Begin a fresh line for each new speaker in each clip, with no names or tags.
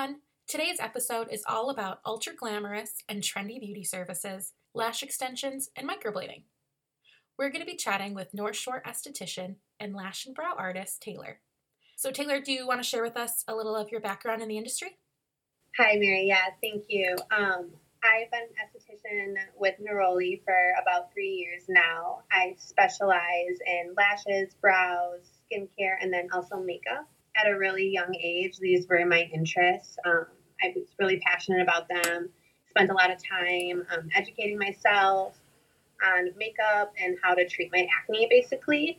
everyone. Today's episode is all about ultra glamorous and trendy beauty services, lash extensions, and microblading. We're going to be chatting with North Shore esthetician and lash and brow artist Taylor. So, Taylor, do you want to share with us a little of your background in the industry?
Hi, Mary. Yeah, thank you. Um, I've been an esthetician with Neroli for about three years now. I specialize in lashes, brows, skincare, and then also makeup at a really young age, these were my interests. Um, I was really passionate about them. Spent a lot of time um, educating myself on makeup and how to treat my acne, basically.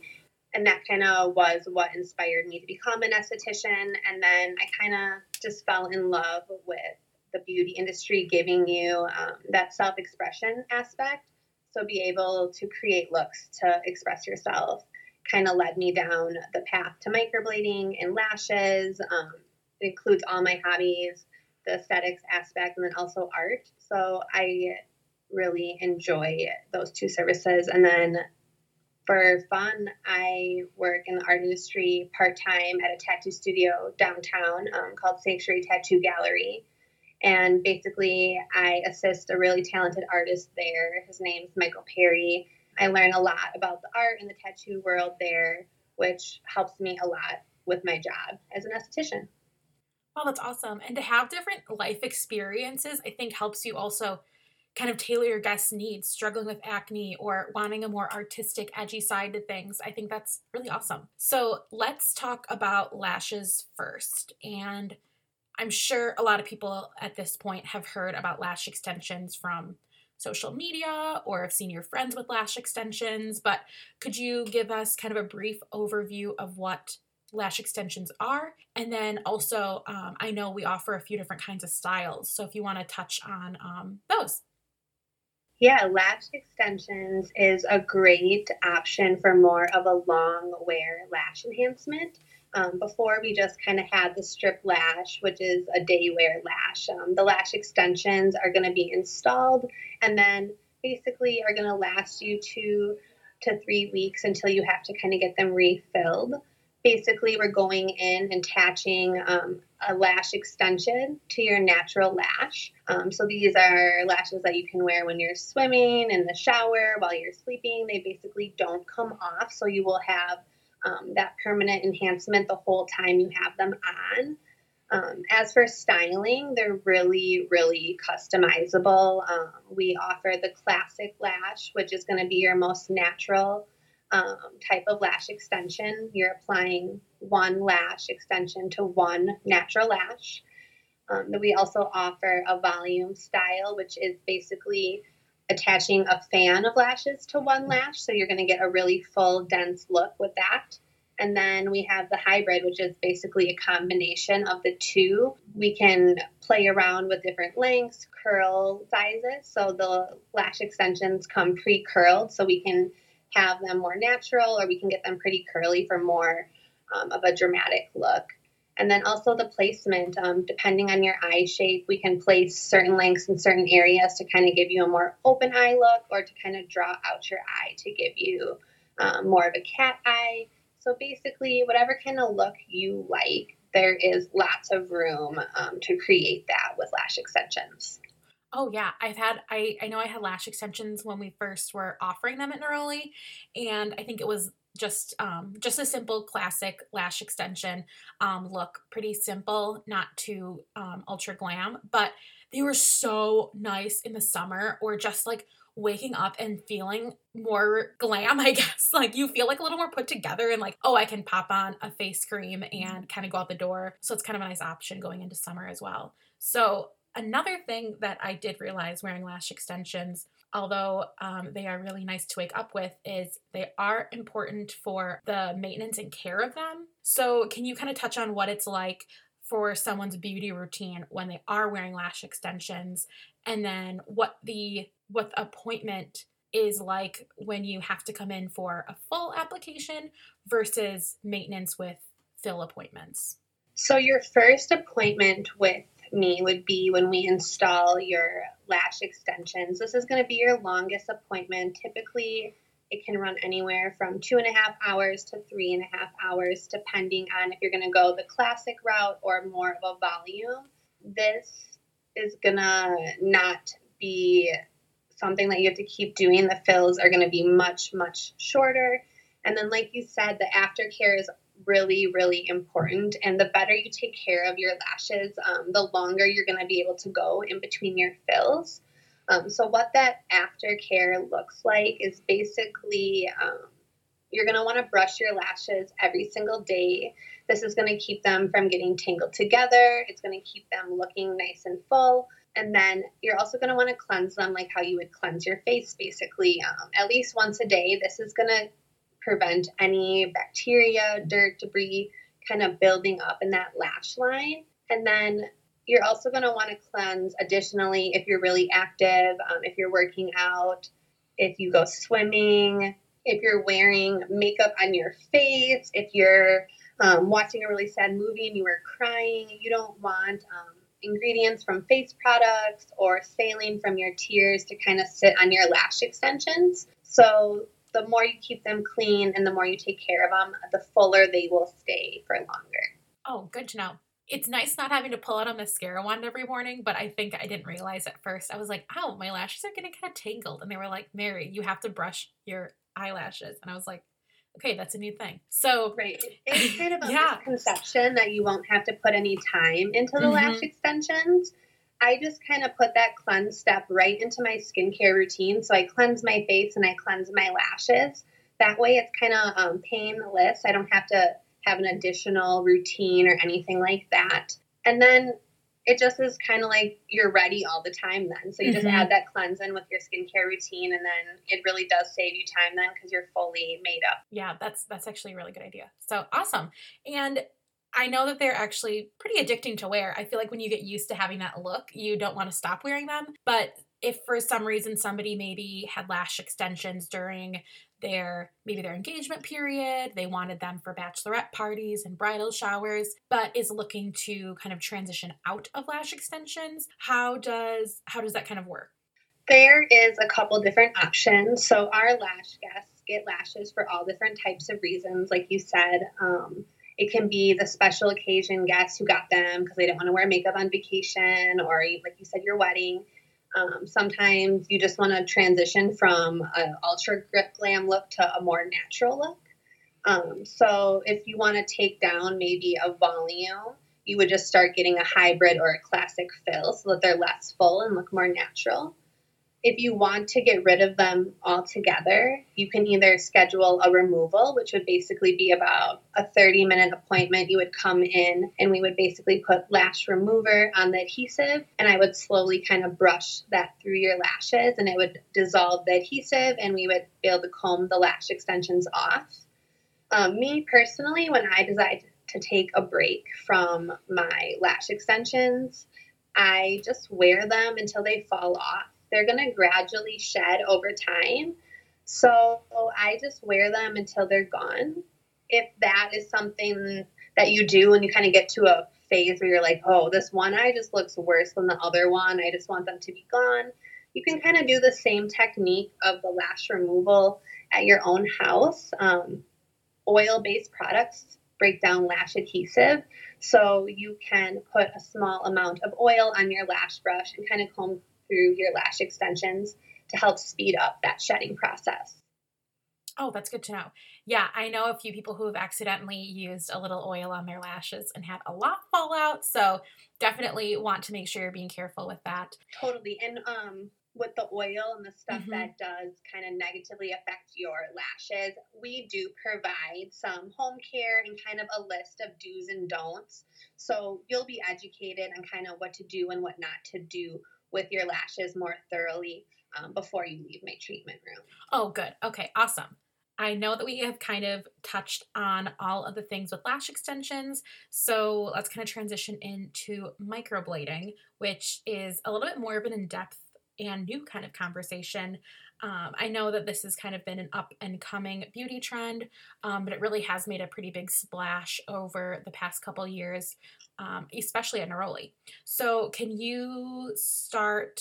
And that kind of was what inspired me to become an esthetician. And then I kind of just fell in love with the beauty industry, giving you um, that self expression aspect. So be able to create looks to express yourself kind of led me down the path to microblading and lashes. Um, it includes all my hobbies, the aesthetics aspect, and then also art. So I really enjoy those two services. And then for fun, I work in the art industry part time at a tattoo studio downtown um, called Sanctuary Tattoo Gallery. And basically, I assist a really talented artist there. His name's Michael Perry I learn a lot about the art and the tattoo world there, which helps me a lot with my job as an esthetician.
Wow, that's awesome. And to have different life experiences, I think helps you also kind of tailor your guests' needs, struggling with acne or wanting a more artistic, edgy side to things. I think that's really awesome. So let's talk about lashes first. And I'm sure a lot of people at this point have heard about lash extensions from social media or have seen your friends with lash extensions, but could you give us kind of a brief overview of what lash extensions are? And then also, um, I know we offer a few different kinds of styles, so if you want to touch on um, those.
Yeah, lash extensions is a great option for more of a long wear lash enhancement. Um, before we just kind of had the strip lash, which is a day wear lash. Um, the lash extensions are going to be installed and then basically are going to last you two to three weeks until you have to kind of get them refilled. Basically, we're going in and attaching um, a lash extension to your natural lash. Um, so these are lashes that you can wear when you're swimming, in the shower, while you're sleeping. They basically don't come off, so you will have um, that permanent enhancement the whole time you have them on. Um, as for styling, they're really, really customizable. Um, we offer the classic lash, which is going to be your most natural um, type of lash extension. You're applying one lash extension to one natural lash. Um, we also offer a volume style, which is basically attaching a fan of lashes to one lash. So you're going to get a really full, dense look with that. And then we have the hybrid, which is basically a combination of the two. We can play around with different lengths, curl sizes. So the lash extensions come pre curled, so we can have them more natural or we can get them pretty curly for more um, of a dramatic look. And then also the placement, um, depending on your eye shape, we can place certain lengths in certain areas to kind of give you a more open eye look or to kind of draw out your eye to give you um, more of a cat eye. So basically, whatever kind of look you like, there is lots of room um, to create that with lash extensions.
Oh yeah, I've had I I know I had lash extensions when we first were offering them at Neroli, and I think it was just um, just a simple classic lash extension um, look, pretty simple, not too um, ultra glam, but they were so nice in the summer or just like waking up and feeling more glam, I guess. Like you feel like a little more put together and like, oh, I can pop on a face cream and kind of go out the door. So it's kind of a nice option going into summer as well. So another thing that I did realize wearing lash extensions, although um, they are really nice to wake up with, is they are important for the maintenance and care of them. So, can you kind of touch on what it's like for someone's beauty routine when they are wearing lash extensions and then what the what the appointment is like when you have to come in for a full application versus maintenance with fill appointments.
So your first appointment with me would be when we install your lash extensions. This is going to be your longest appointment. Typically, it can run anywhere from two and a half hours to three and a half hours, depending on if you're going to go the classic route or more of a volume. this is gonna not be something that you have to keep doing. The fills are gonna be much, much shorter. And then, like you said, the aftercare is really, really important. And the better you take care of your lashes, um, the longer you're going to be able to go in between your fills. Um, so, what that aftercare looks like is basically um, you're going to want to brush your lashes every single day. This is going to keep them from getting tangled together, it's going to keep them looking nice and full. And then you're also going to want to cleanse them like how you would cleanse your face, basically, um, at least once a day. This is going to prevent any bacteria, dirt, debris kind of building up in that lash line. And then you're also going to want to cleanse additionally if you're really active, um, if you're working out, if you go swimming, if you're wearing makeup on your face, if you're um, watching a really sad movie and you are crying, you don't want um, ingredients from face products or saline from your tears to kind of sit on your lash extensions. So the more you keep them clean and the more you take care of them, the fuller they will stay for longer.
Oh, good to know. It's nice not having to pull out a mascara wand every morning, but I think I didn't realize at first. I was like, oh, my lashes are getting kind of tangled. And they were like, Mary, you have to brush your eyelashes. And I was like, okay, that's a new thing. So,
right. It's kind of a yeah. misconception that you won't have to put any time into the mm-hmm. lash extensions. I just kind of put that cleanse step right into my skincare routine. So I cleanse my face and I cleanse my lashes. That way it's kind of um, painless. I don't have to have an additional routine or anything like that. And then it just is kind of like you're ready all the time then. So you mm-hmm. just add that cleanse in with your skincare routine and then it really does save you time then because you're fully made up.
Yeah, that's that's actually a really good idea. So awesome. And I know that they're actually pretty addicting to wear. I feel like when you get used to having that look, you don't want to stop wearing them. But if for some reason somebody maybe had lash extensions during their maybe their engagement period, they wanted them for bachelorette parties and bridal showers, but is looking to kind of transition out of lash extensions, how does how does that kind of work?
There is a couple different options. So our lash guests get lashes for all different types of reasons, like you said. Um, it can be the special occasion guests who got them because they didn't want to wear makeup on vacation or, like you said, your wedding. Um, sometimes you just want to transition from an ultra glam look to a more natural look. Um, so if you want to take down maybe a volume, you would just start getting a hybrid or a classic fill so that they're less full and look more natural if you want to get rid of them altogether, you can either schedule a removal, which would basically be about a 30 minute appointment. You would come in and we would basically put lash remover on the adhesive, and I would slowly kind of brush that through your lashes, and it would dissolve the adhesive, and we would be able to comb the lash extensions off. Um, me personally, when I decide to take a break from my lash extensions, I just wear them until they fall off they're going to gradually shed over time. So I just wear them until they're gone. If that is something that you do and you kind of get to a phase where you're like, oh, this one eye just looks worse than the other one, I just want them to be gone. You can kind of do the same technique of the lash removal at your own house. Um, oil based products break down lash adhesive. So you can put a small amount of oil on your lash brush and kind of comb through your lash extensions to help speed up that shedding process.
Oh, that's good to know. Yeah, I know a few people who have accidentally used a little oil on their lashes and had a lot fall out. So definitely want to make sure you're being careful with that.
Totally. And um with the oil and the stuff mm-hmm. that does kind of negatively affect your lashes, we do provide some home care and kind of a list of do's and don'ts. So you'll be educated on kind of what to do and what not to do with your lashes more thoroughly um, before you leave my treatment room.
Oh, good. Okay, awesome. I know that we have kind of touched on all of the things with lash extensions, so let's kind of transition into microblading, which is a little bit more of an in depth and new kind of conversation. Um, I know that this has kind of been an up and coming beauty trend, um, but it really has made a pretty big splash over the past couple years, um, especially at Neroli. So, can you start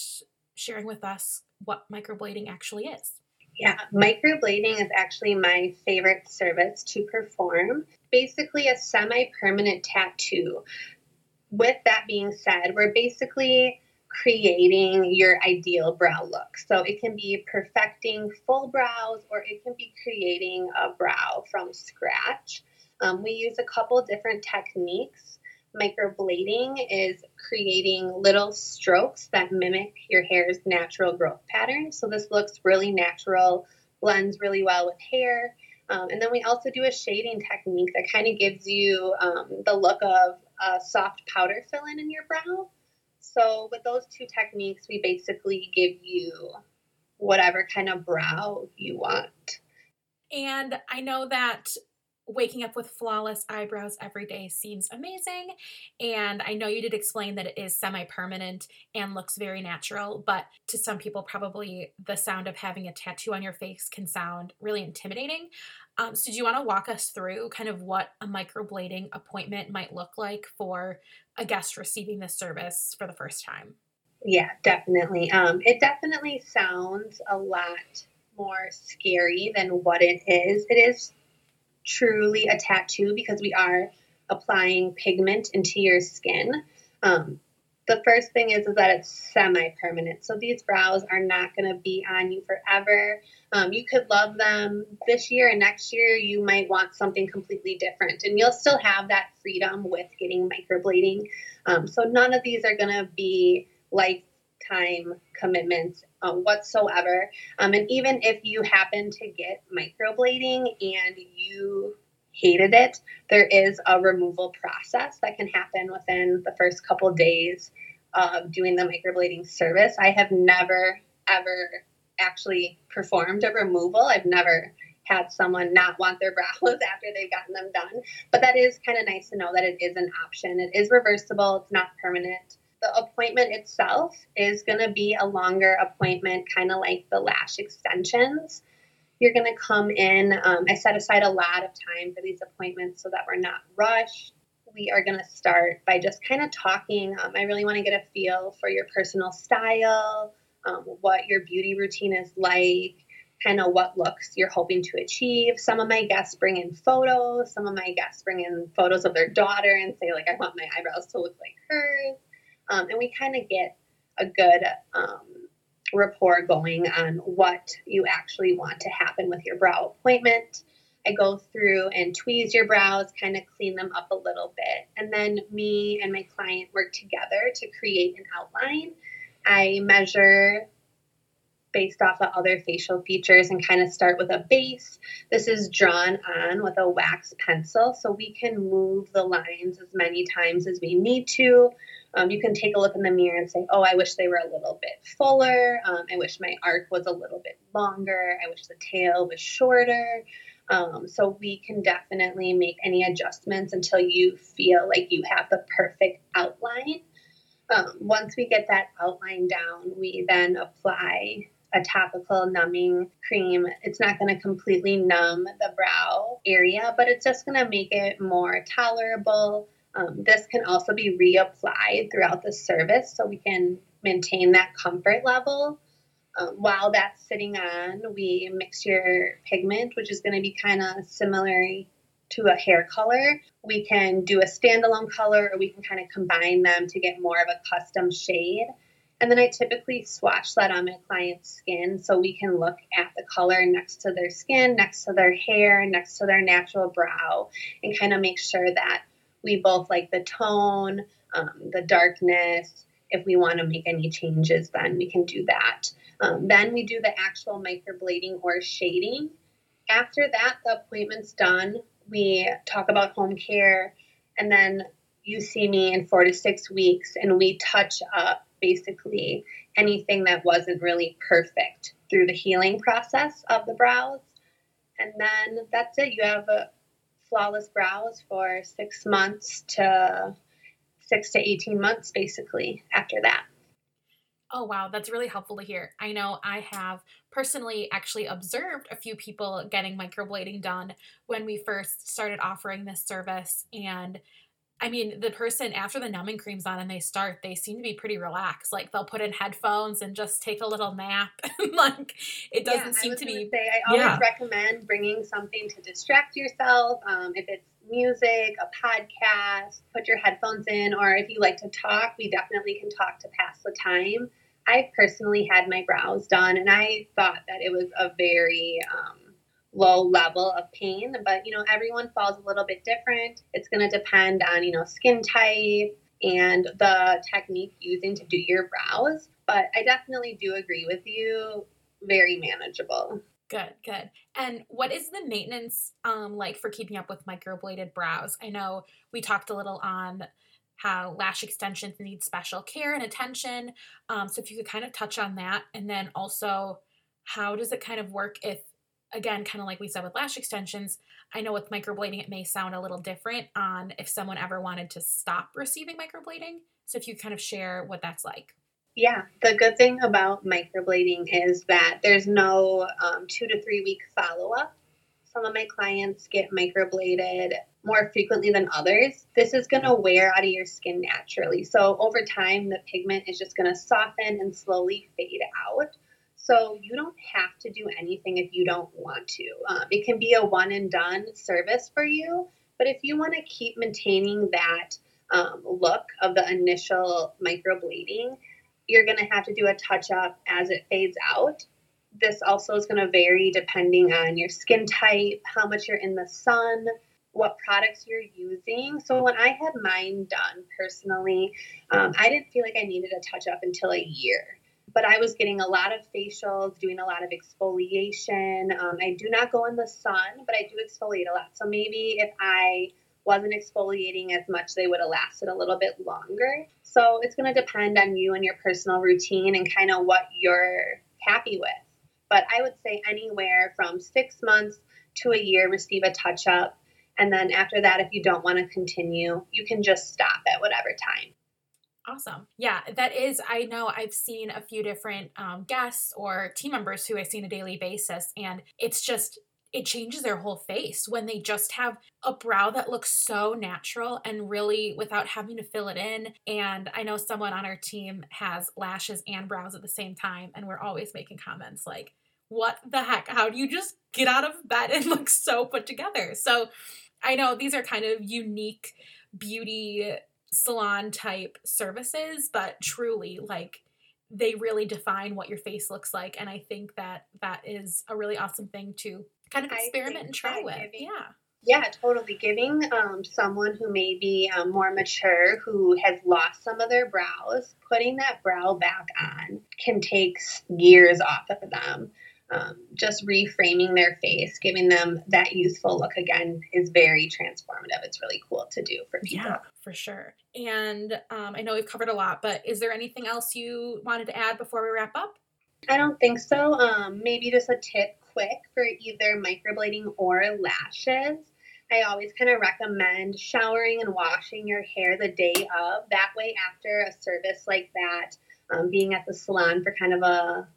sharing with us what microblading actually is?
Yeah, microblading is actually my favorite service to perform. Basically, a semi permanent tattoo with that being said, we're basically creating your ideal brow look. So it can be perfecting full brows or it can be creating a brow from scratch. Um, we use a couple different techniques. Microblading is creating little strokes that mimic your hair's natural growth pattern. So this looks really natural, blends really well with hair. Um, and then we also do a shading technique that kind of gives you um, the look of a soft powder fill in in your brow. So with those two techniques, we basically give you whatever kind of brow you want.
And I know that waking up with flawless eyebrows every day seems amazing. And I know you did explain that it is semi permanent and looks very natural, but to some people, probably the sound of having a tattoo on your face can sound really intimidating. Um, so, do you want to walk us through kind of what a microblading appointment might look like for a guest receiving this service for the first time?
Yeah, definitely. Um, it definitely sounds a lot more scary than what it is. It is truly a tattoo because we are applying pigment into your skin. Um, the first thing is, is that it's semi-permanent. So these brows are not going to be on you forever. Um, you could love them this year and next year you might want something completely different and you'll still have that freedom with getting microblading. Um, so none of these are going to be lifetime commitments uh, whatsoever. Um, and even if you happen to get microblading and you hated it, there is a removal process that can happen within the first couple days of doing the microblading service. I have never, ever actually performed a removal. I've never had someone not want their brows after they've gotten them done. But that is kind of nice to know that it is an option. It is reversible, it's not permanent. The appointment itself is going to be a longer appointment, kind of like the lash extensions you're going to come in. Um, I set aside a lot of time for these appointments so that we're not rushed. We are going to start by just kind of talking. Um, I really want to get a feel for your personal style, um, what your beauty routine is like, kind of what looks you're hoping to achieve. Some of my guests bring in photos. Some of my guests bring in photos of their daughter and say, like, I want my eyebrows to look like hers. Um, and we kind of get a good um, rapport going on what you actually want to happen with your brow appointment. I go through and tweeze your brows, kind of clean them up a little bit. And then me and my client work together to create an outline. I measure based off of other facial features and kind of start with a base. This is drawn on with a wax pencil, so we can move the lines as many times as we need to. Um, you can take a look in the mirror and say, oh, I wish they were a little bit fuller. Um, I wish my arc was a little bit longer. I wish the tail was shorter. Um, so we can definitely make any adjustments until you feel like you have the perfect outline. Um, once we get that outline down, we then apply a topical numbing cream. It's not going to completely numb the brow area, but it's just going to make it more tolerable um, this can also be reapplied throughout the service so we can maintain that comfort level. Um, while that's sitting on, we mix your pigment, which is going to be kind of similar to a hair color. We can do a standalone color or we can kind of combine them to get more of a custom shade. And then I typically swatch that on my client's skin so we can look at the color next to their skin, next to their hair, next to their natural brow, and kind of make sure that we both like the tone, um, the darkness. If we want to make any changes, then we can do that. Um, then we do the actual microblading or shading. After that, the appointment's done. We talk about home care, and then you see me in four to six weeks, and we touch up basically anything that wasn't really perfect through the healing process of the brows. And then that's it. You have a flawless brows for six months to six to 18 months, basically, after that.
Oh, wow. That's really helpful to hear. I know I have personally actually observed a few people getting microblading done when we first started offering this service. And I mean, the person after the numbing cream's on and they start, they seem to be pretty relaxed. Like they'll put in headphones and just take a little nap. like it doesn't
yeah,
seem to be.
Say, I always yeah. recommend bringing something to distract yourself. Um, if it's music, a podcast, put your headphones in, or if you like to talk, we definitely can talk to pass the time. I personally had my brows done and I thought that it was a very um, low level of pain, but you know, everyone falls a little bit different. It's going to depend on, you know, skin type and the technique using to do your brows. But I definitely do agree with you, very manageable.
Good, good. And what is the maintenance um, like for keeping up with microbladed brows? I know we talked a little on how lash extensions need special care and attention. Um, so if you could kind of touch on that, and then also how does it kind of work if, again, kind of like we said with lash extensions, I know with microblading it may sound a little different on if someone ever wanted to stop receiving microblading. So if you kind of share what that's like.
Yeah, the good thing about microblading is that there's no um, two to three week follow up. Some of my clients get microbladed more frequently than others. This is going to wear out of your skin naturally. So over time, the pigment is just going to soften and slowly fade out. So you don't have to do anything if you don't want to. Um, it can be a one and done service for you. But if you want to keep maintaining that um, look of the initial microblading, you're going to have to do a touch up as it fades out. This also is going to vary depending on your skin type, how much you're in the sun, what products you're using. So when I had mine done personally, um, I didn't feel like I needed a touch up until a year. But I was getting a lot of facials, doing a lot of exfoliation. Um, I do not go in the sun, but I do exfoliate a lot. So maybe if I wasn't exfoliating as much, they would have lasted a little bit longer. So it's going to depend on you and your personal routine and kind of what you're happy with. But I would say anywhere from six months to a year, receive a touch up. And then after that, if you don't want to continue, you can just stop at whatever time.
Awesome. Yeah, that is. I know I've seen a few different um, guests or team members who I see on a daily basis, and it's just it changes their whole face when they just have a brow that looks so natural and really without having to fill it in. And I know someone on our team has lashes and brows at the same time, and we're always making comments like, what the heck? How do you just get out of bed and look so put together? So I know these are kind of unique beauty salon type services, but truly, like, they really define what your face looks like and i think that that is a really awesome thing to kind of experiment and try with. Giving, yeah.
Yeah, totally. Giving um, someone who may be um, more mature, who has lost some of their brows, putting that brow back on can take years off of them. Um, just reframing their face, giving them that youthful look again is very transformative. It's really cool to do for people.
Yeah, for sure. And um, I know we've covered a lot, but is there anything else you wanted to add before we wrap up?
I don't think so. Um, maybe just a tip quick for either microblading or lashes. I always kind of recommend showering and washing your hair the day of. That way, after a service like that, um, being at the salon for kind of a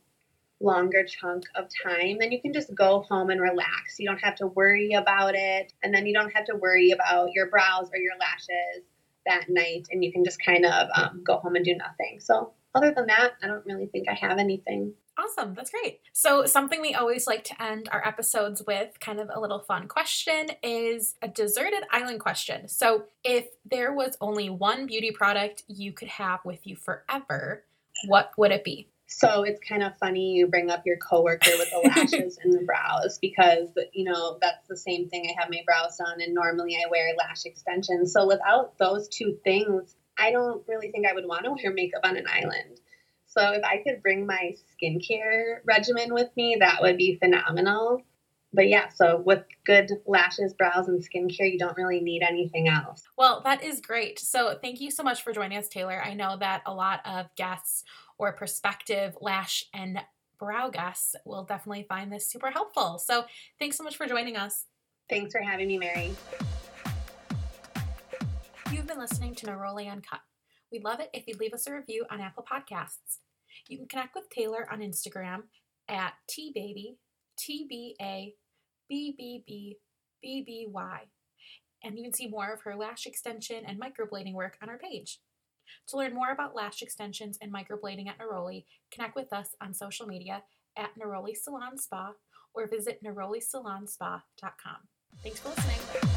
longer chunk of time, then you can just go home and relax. You don't have to worry about it. And then you don't have to worry about your brows or your lashes that night. And you can just kind of um, go home and do nothing. So, other than that, I don't really think I have anything.
Awesome. That's great. So, something we always like to end our episodes with, kind of a little fun question, is a deserted island question. So, if there was only one beauty product you could have with you forever, what would it be?
So it's kind of funny you bring up your coworker with the lashes and the brows because you know that's the same thing. I have my brows done, and normally I wear lash extensions. So without those two things, I don't really think I would want to wear makeup on an island. So if I could bring my skincare regimen with me, that would be phenomenal. But yeah, so with good lashes, brows, and skincare, you don't really need anything else.
Well, that is great. So thank you so much for joining us, Taylor. I know that a lot of guests or prospective lash and brow guests will definitely find this super helpful. So thanks so much for joining us.
Thanks for having me, Mary.
You've been listening to Neroli Uncut. We'd love it if you'd leave us a review on Apple Podcasts. You can connect with Taylor on Instagram at tbaby, T B A B B B B B Y. and you can see more of her lash extension and microblading work on our page. To learn more about lash extensions and microblading at Neroli, connect with us on social media at Neroli Salon Spa or visit nerolisalonspa.com. Thanks for listening.